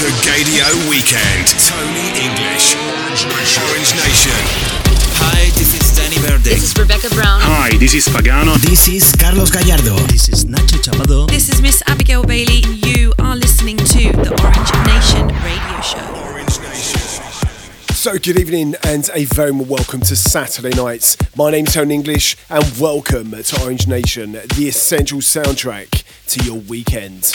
The Gaydio Weekend. Tony English. Orange Nation. Hi, this is Danny Verde. This is Rebecca Brown. Hi, this is Pagano. This is Carlos Gallardo. This is Nacho Chapado. This is Miss Abigail Bailey, and you are listening to the Orange Nation radio show. Orange Nation. So, good evening and a very welcome to Saturday nights. My name's Tony English, and welcome to Orange Nation, the essential soundtrack to your weekend.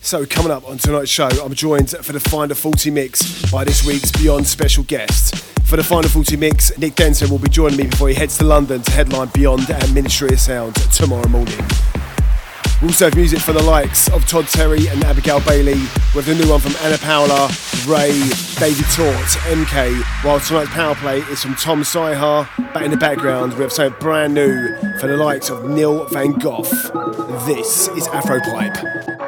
So, coming up on tonight's show, I'm joined for the Finder 40 mix by this week's Beyond special guest. For the Finder 40 mix, Nick Denton will be joining me before he heads to London to headline Beyond at Ministry of Sound tomorrow morning. We also have music for the likes of Todd Terry and Abigail Bailey, with the new one from Anna Paula, Ray, David Tort, MK, while tonight's power play is from Tom Sihar. Back in the background, we have something brand new for the likes of Neil Van Gogh. This is Afropipe. The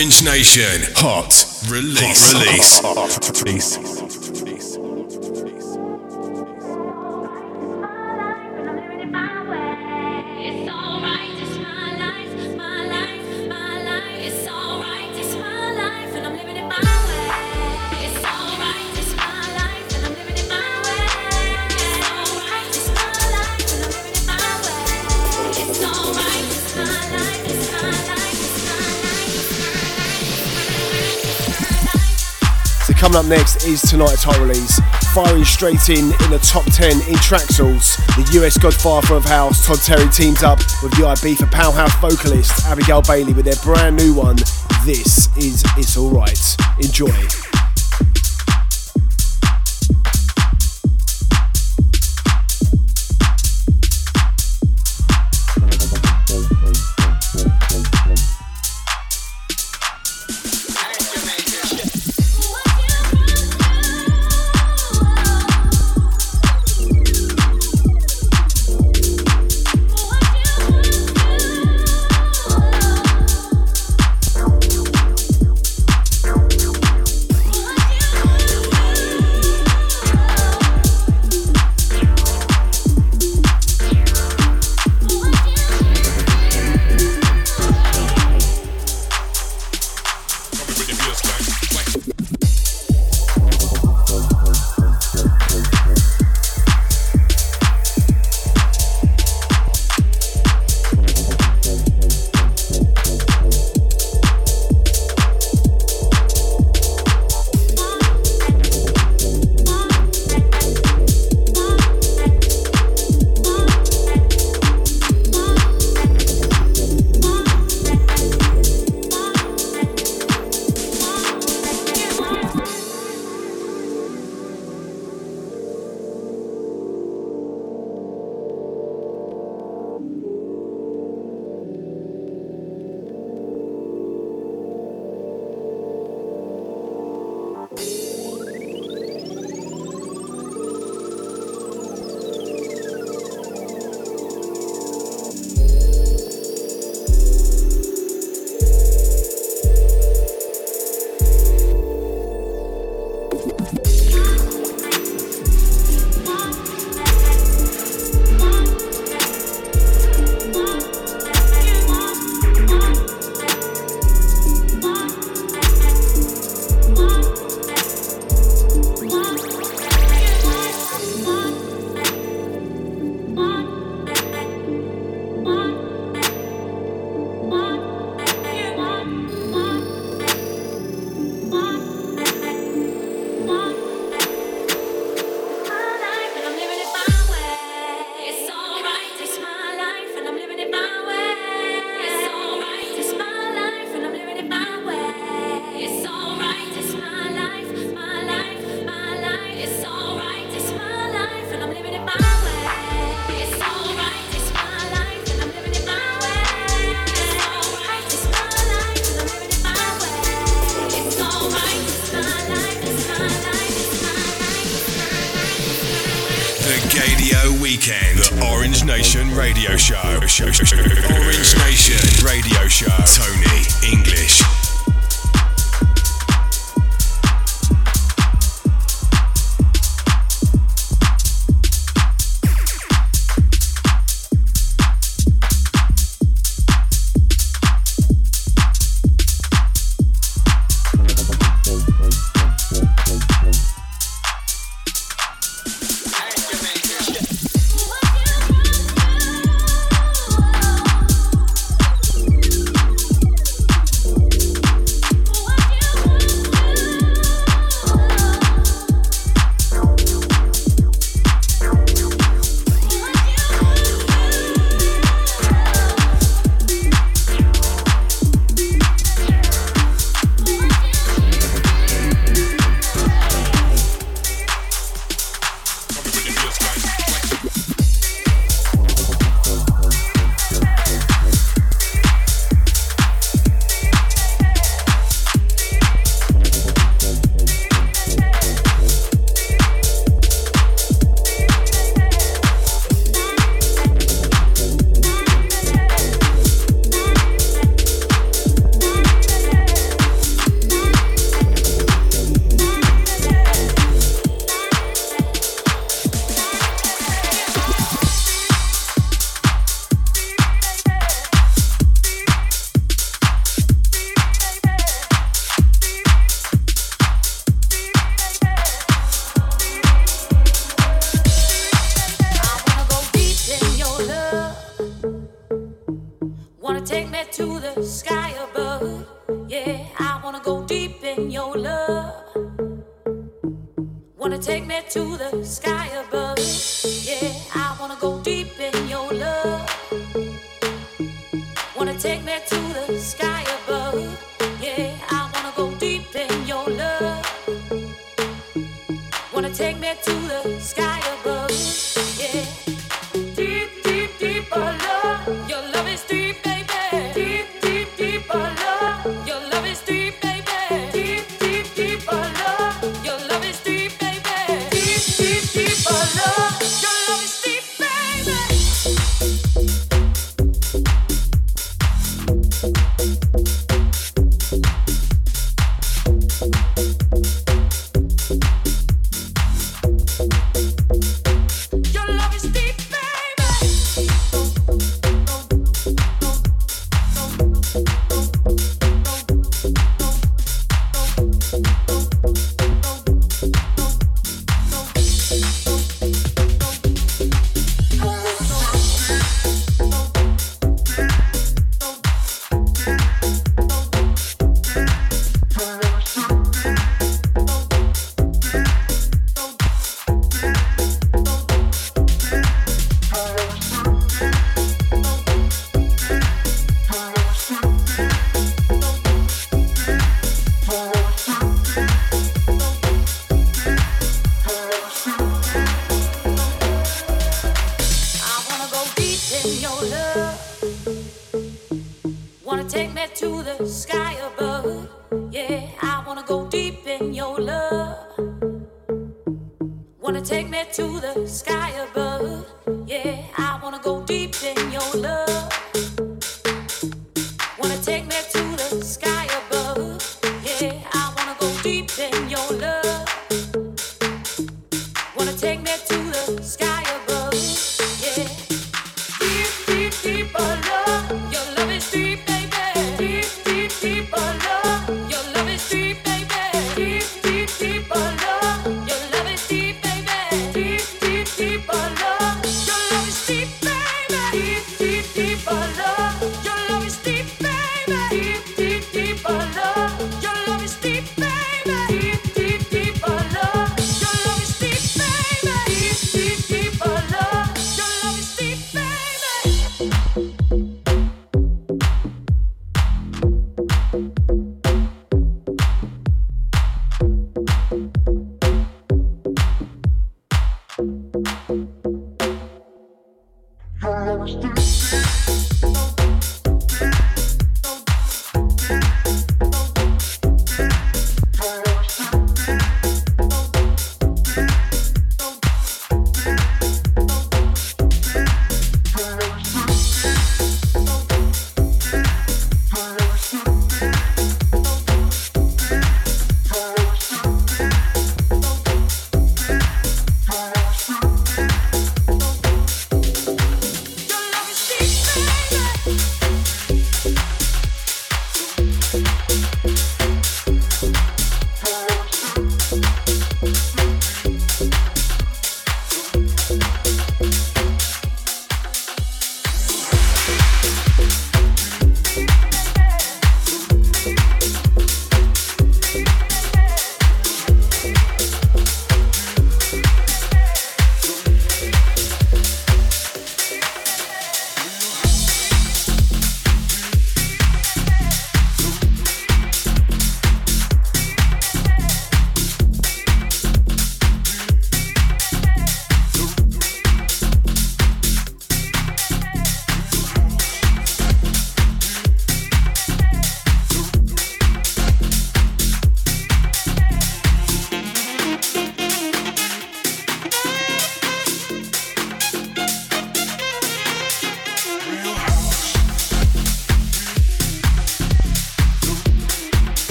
Orange Nation. Hot release. Hot release. Hot release. Coming up next is tonight's hot release. Firing straight in in the top 10 in Traxsource, the US godfather of house, Todd Terry, teams up with the IB for Powerhouse vocalist Abigail Bailey with their brand new one. This is It's Alright. Enjoy.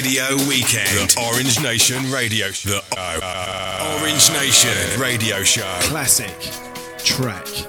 Gadio Weekend. The Orange Nation Radio Show. The Orange Nation Radio Show. Classic track.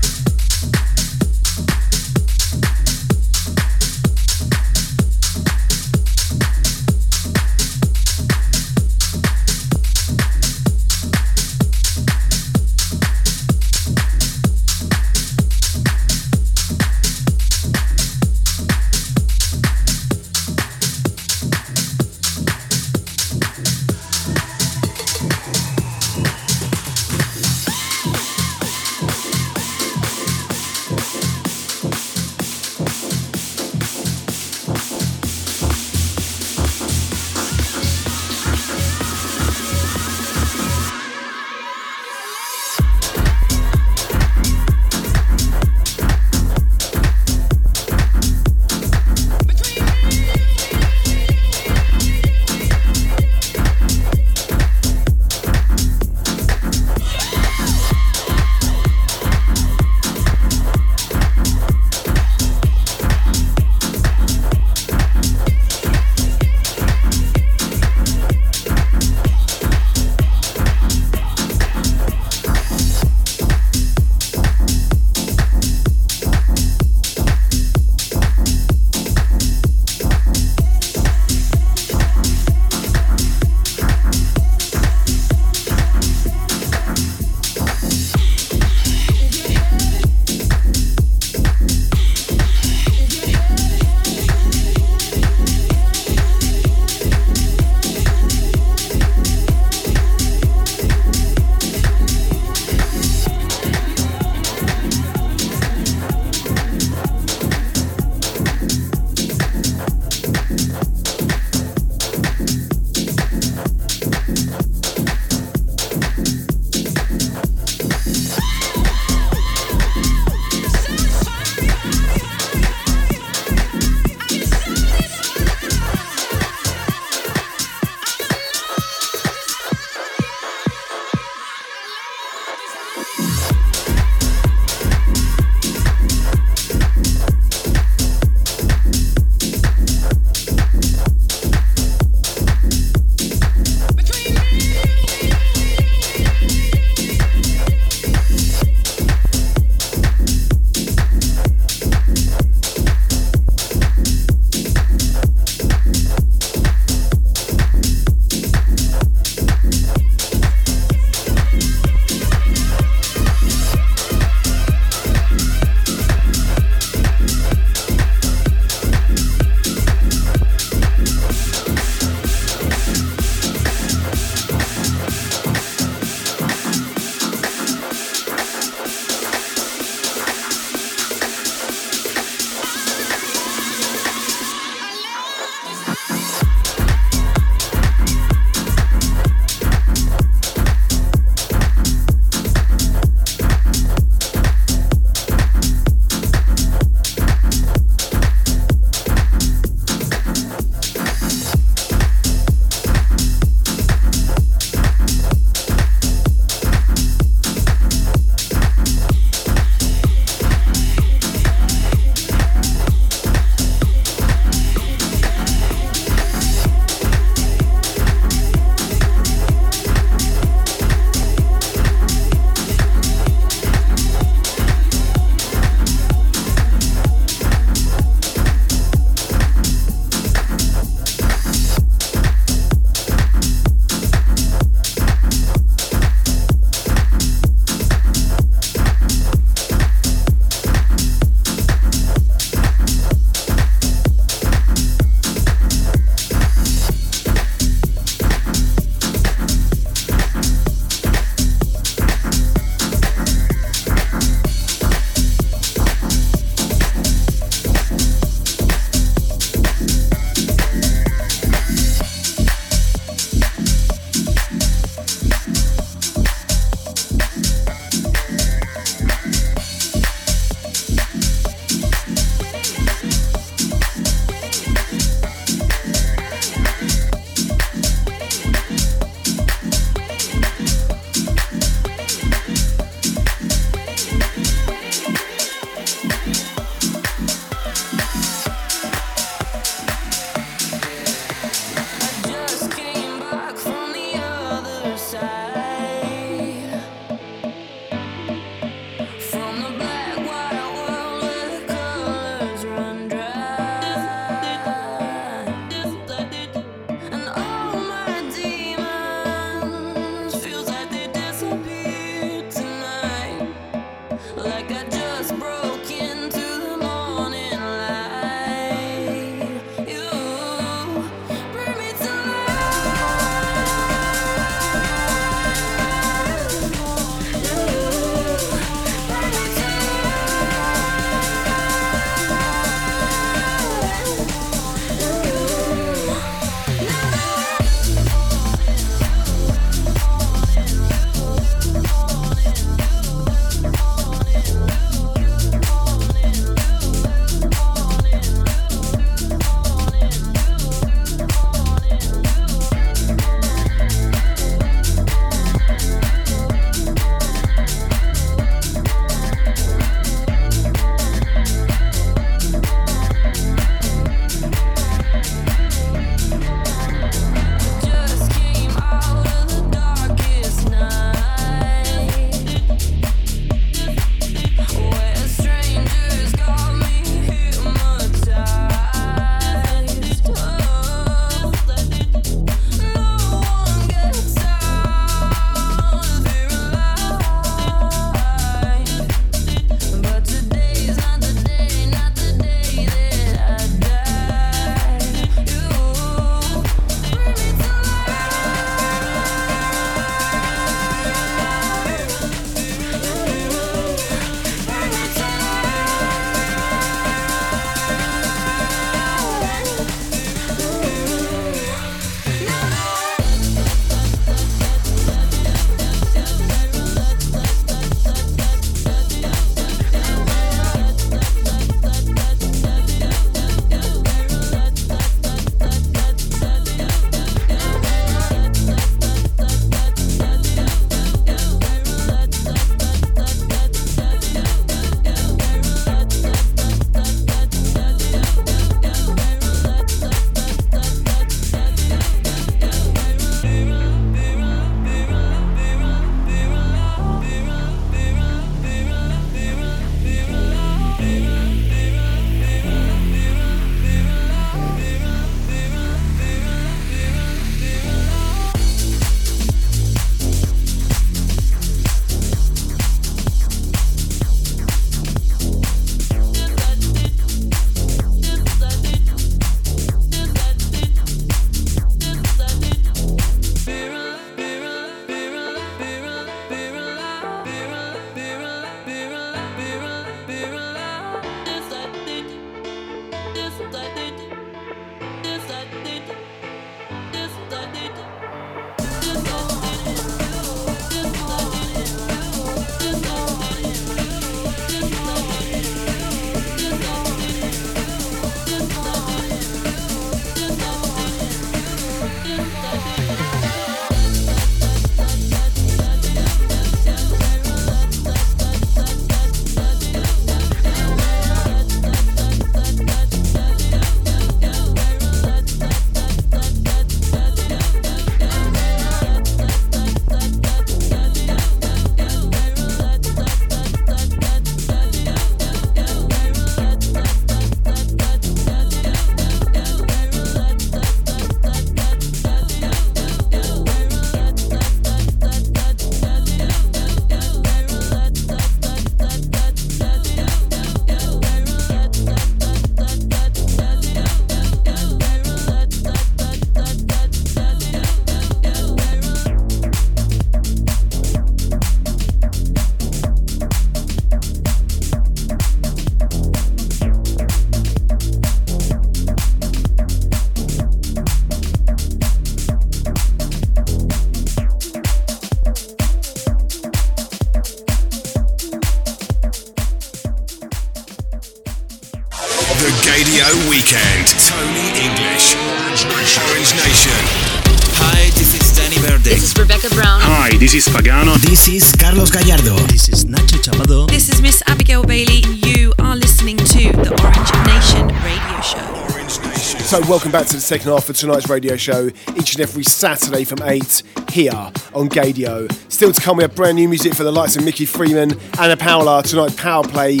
Is Pagano. This is Carlos Gallardo. This is Nacho Chapado. This is Miss Abigail Bailey. You are listening to the Orange Nation radio show. Orange Nation. So, welcome back to the second half of tonight's radio show, each and every Saturday from 8 here on Gaydio. Still to come, we have brand new music for the likes of Mickey Freeman, Anna Paula. Tonight's Power Play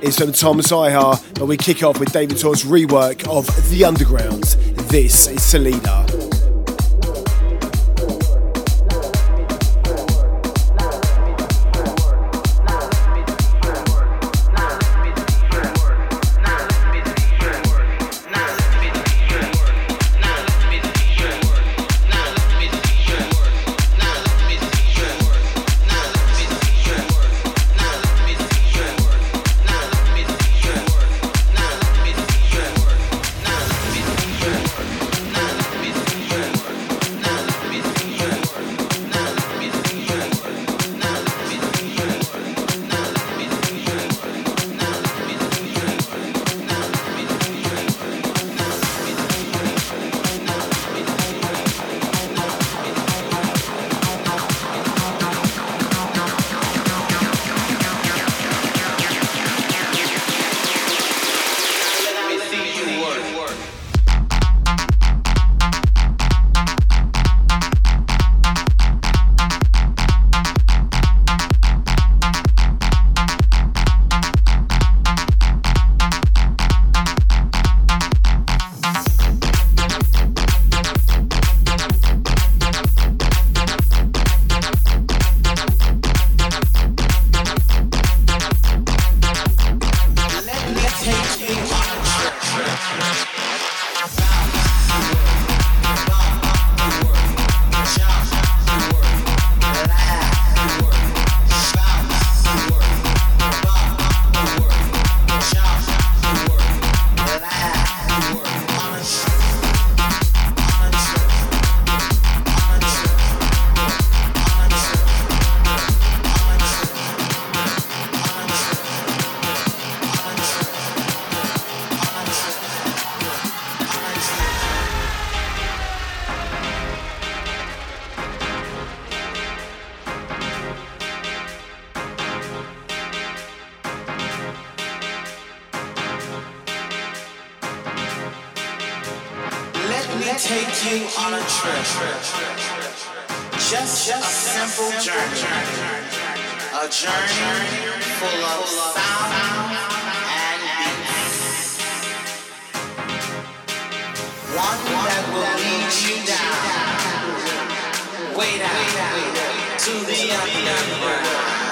is from Thomas Ihar, but we kick off with David Torr's rework of The Underground. This is Salida. Way down, to the underground.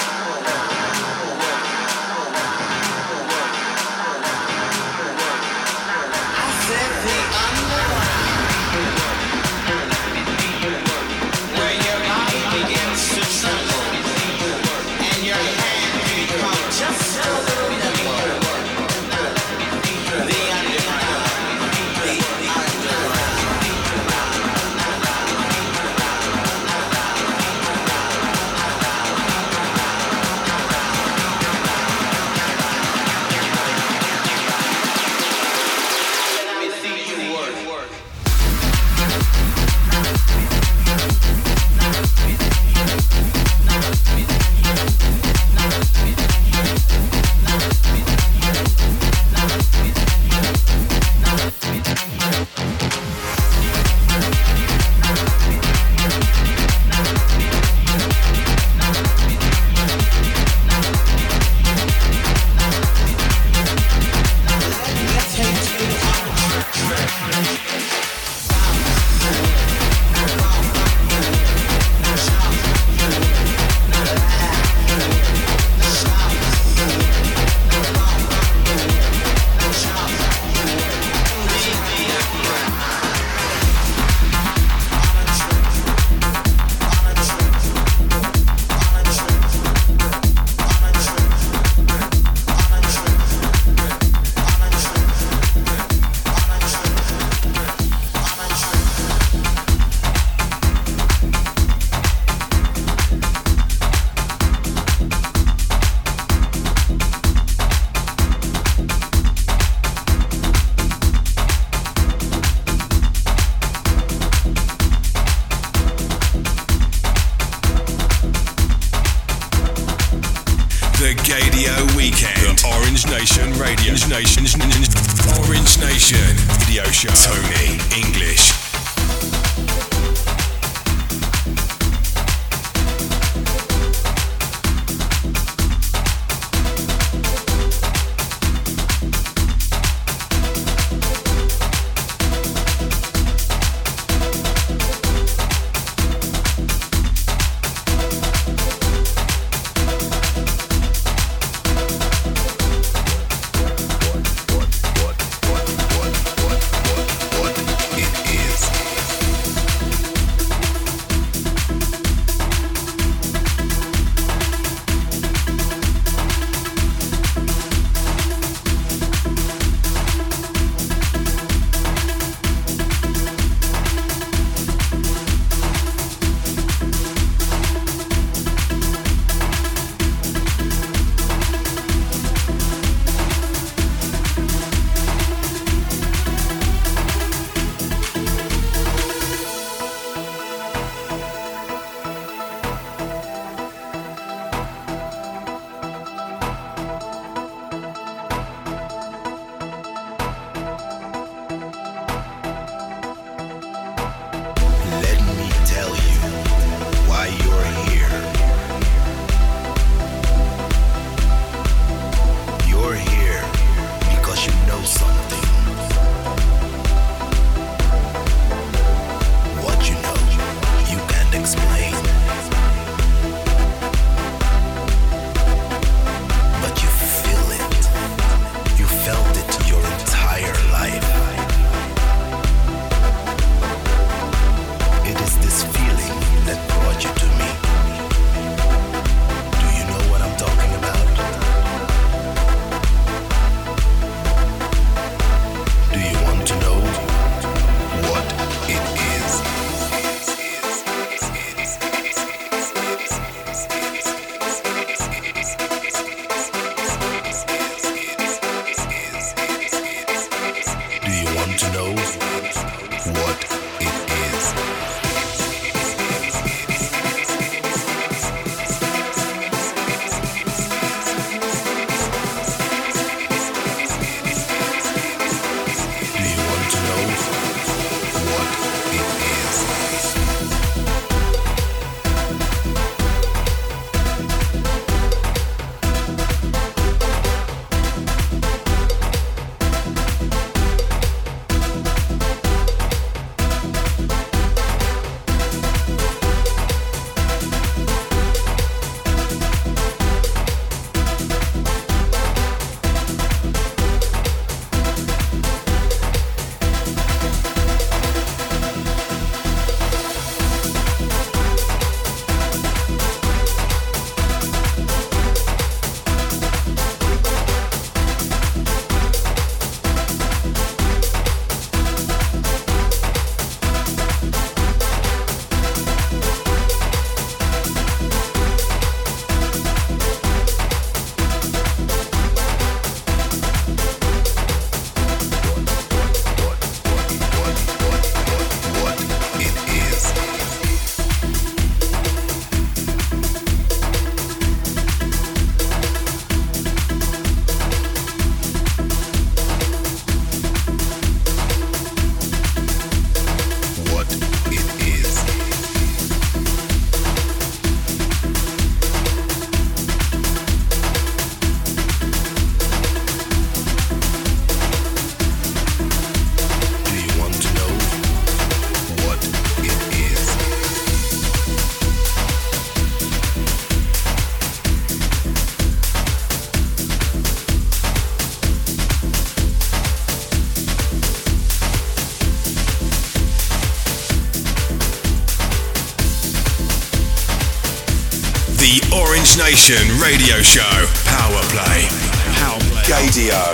Nation radio show. Power Play. Power Play. Gaydio.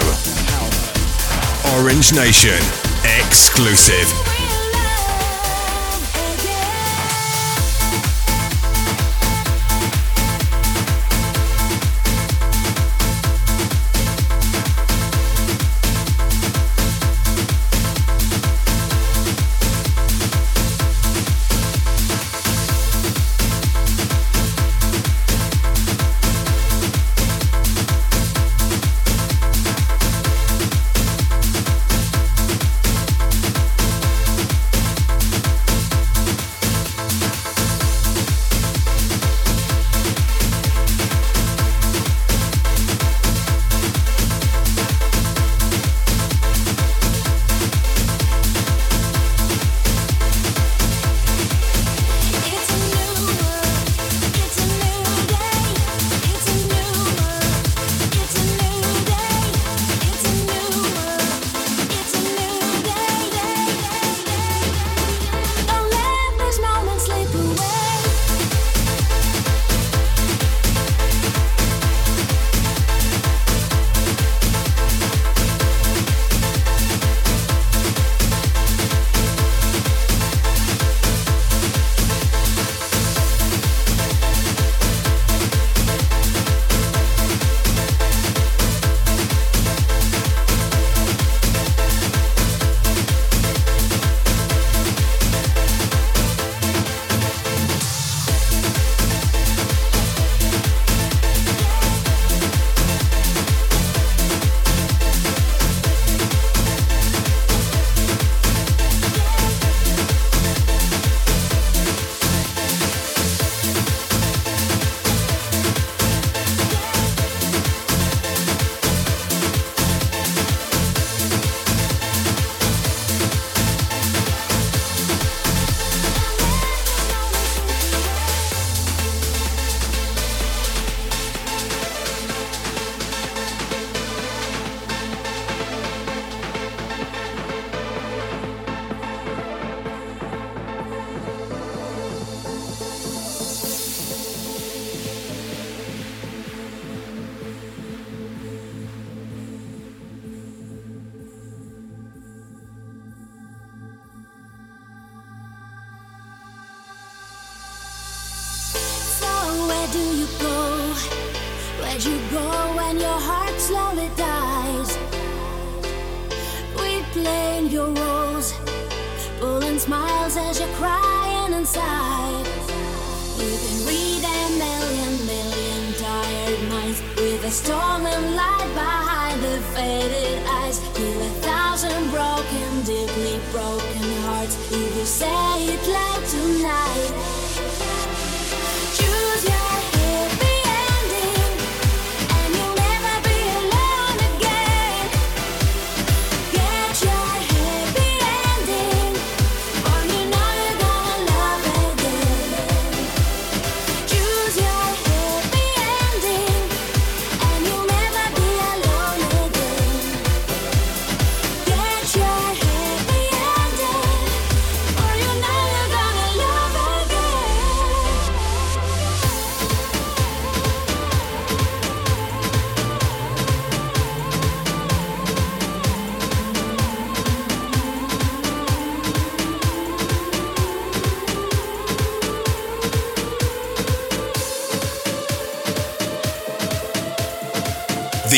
Orange Nation. Exclusive.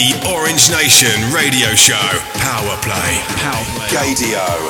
The Orange Nation Radio Show. Power Play. Power Play. Gaydio.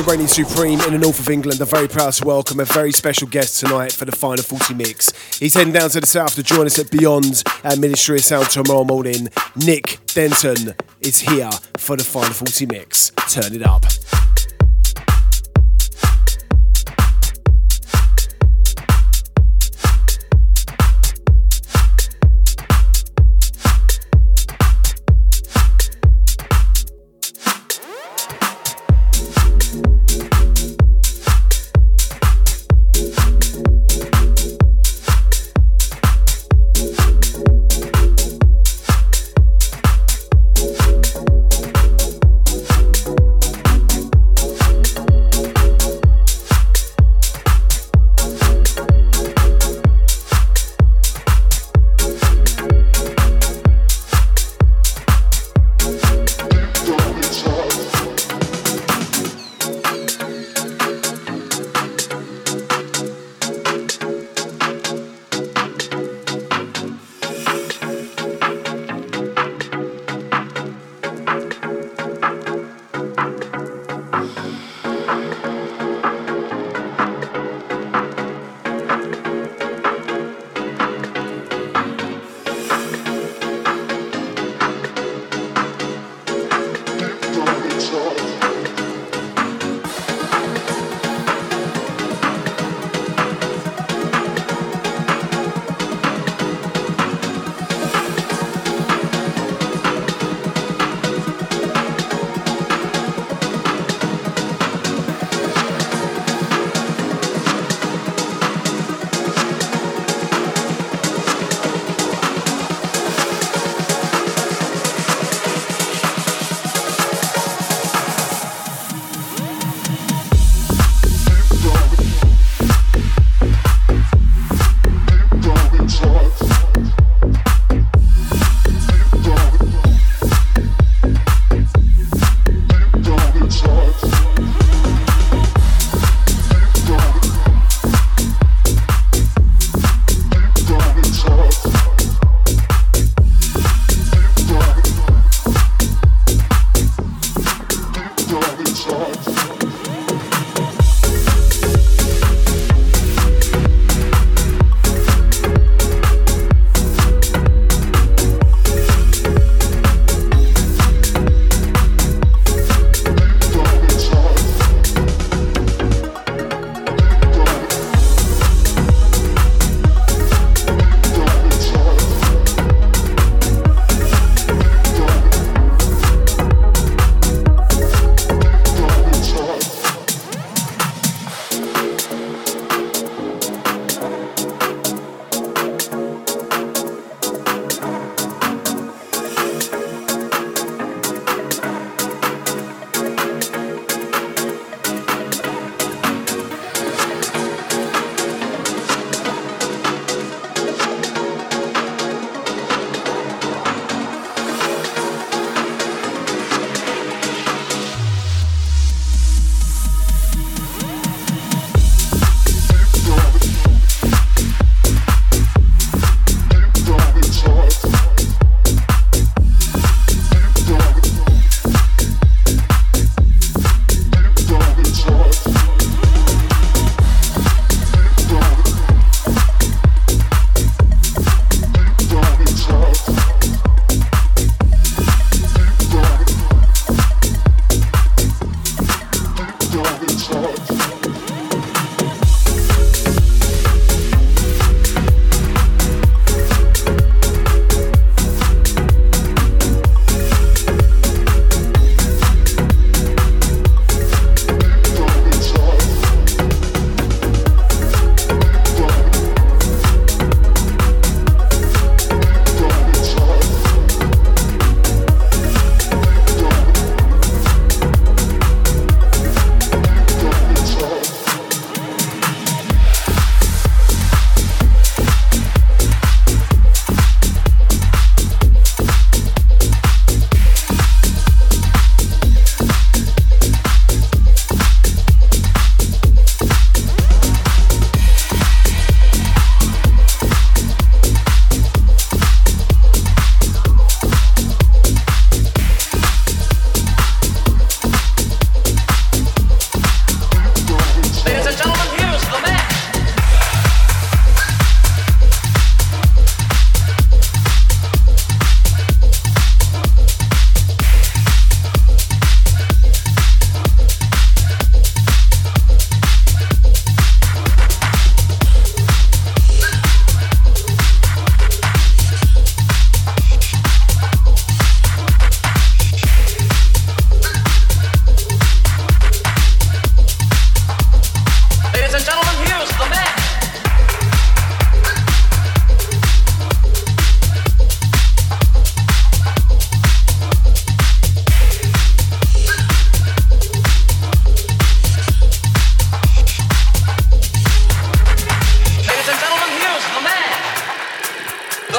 So reigning supreme in the north of England, are very proud to welcome a very special guest tonight for the final 40 mix. He's heading down to the south to join us at Beyond at Ministry of Sound tomorrow morning. Nick Denton is here for the final 40 mix. Turn it up.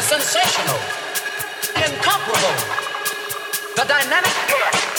the sensational, incomparable, the dynamic.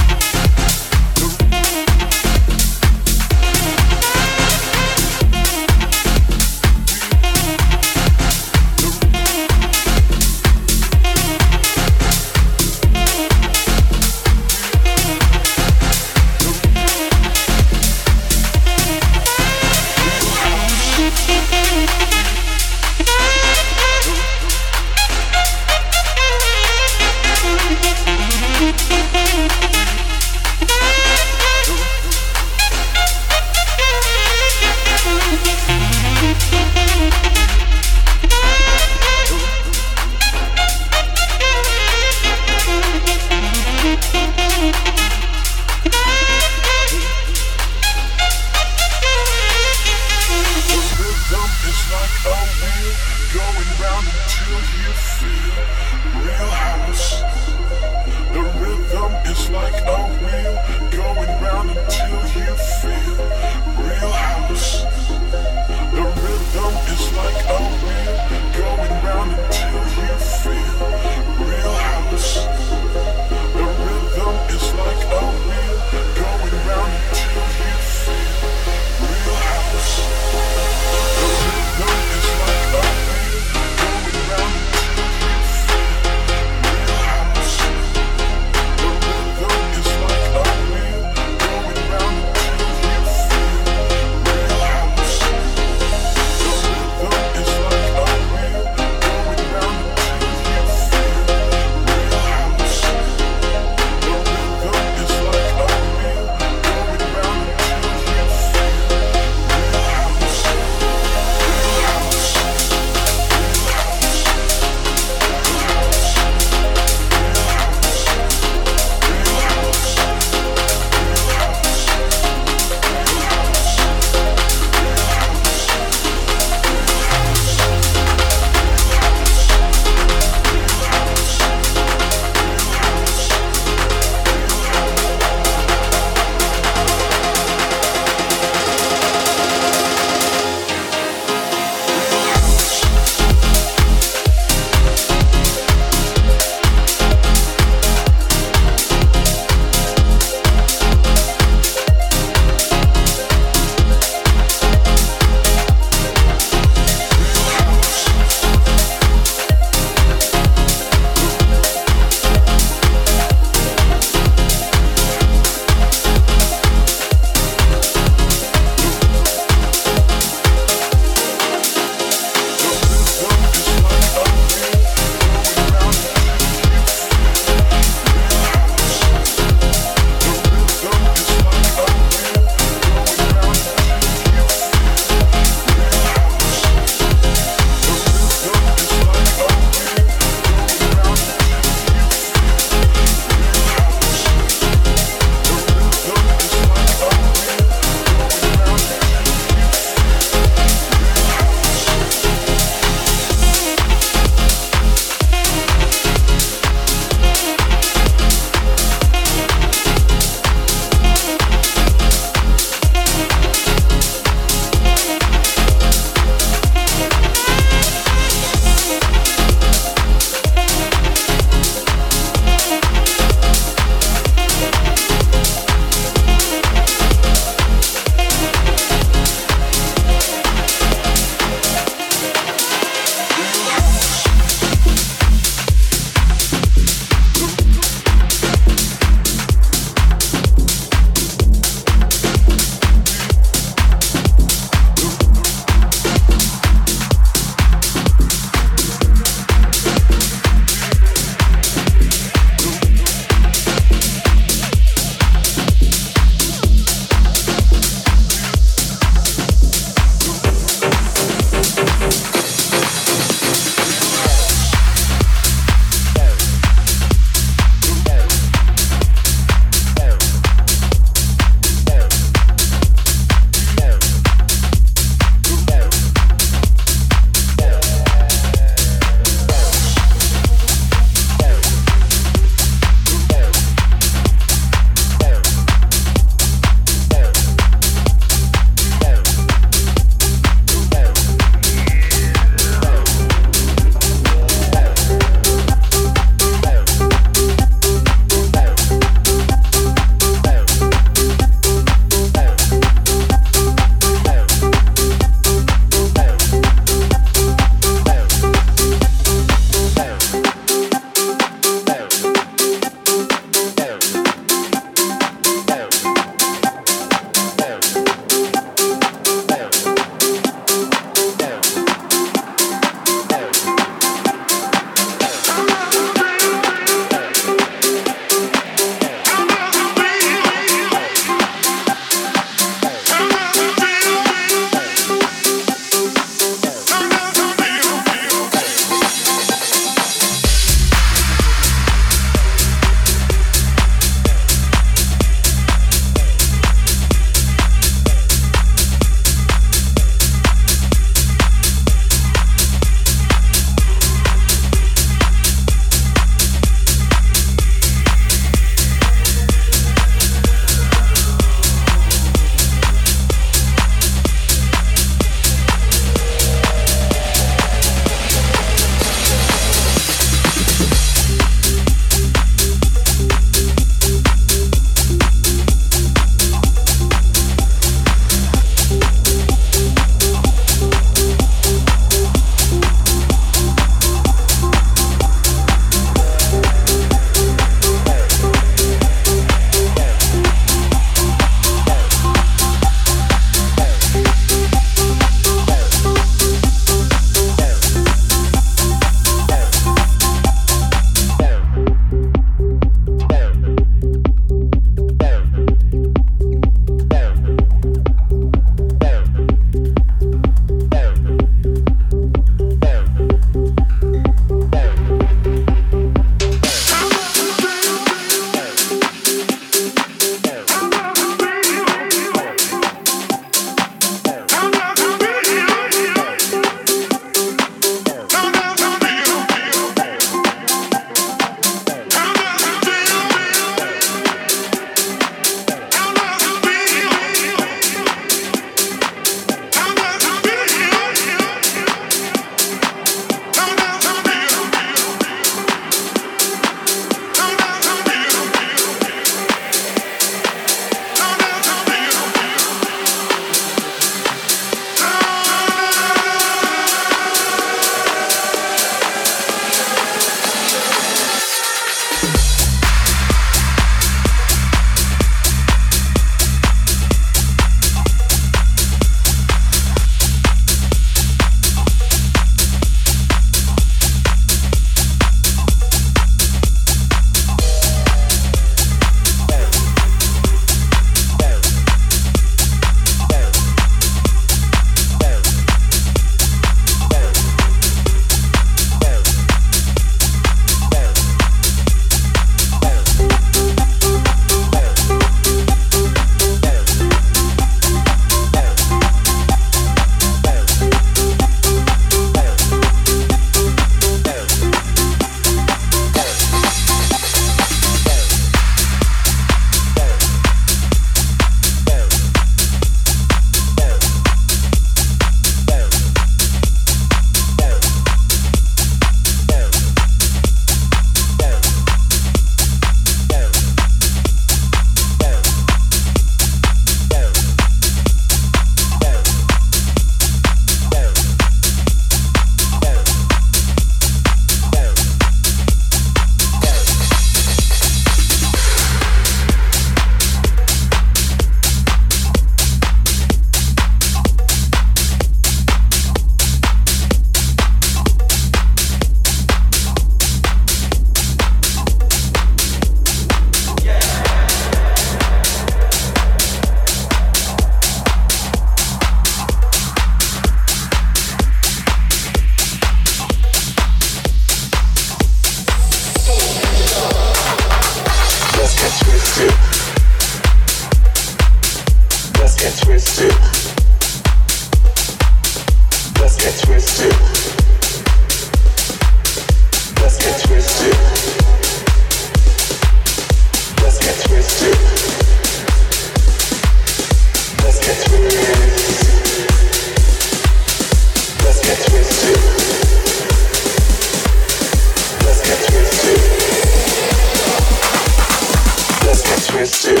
twisted.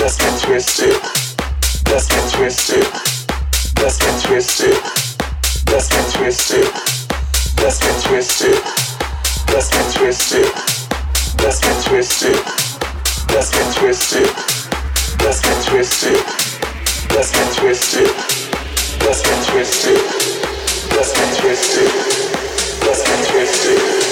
Let's get twisted. Let's get twisted. Let's get twisted. Let's get twisted. Let's get twisted. Let's get twisted. Let's get twisted. Let's get twisted. Let's get twisted. Let's get twisted. Let's get twisted. Let's get twisted. Let's get twisted.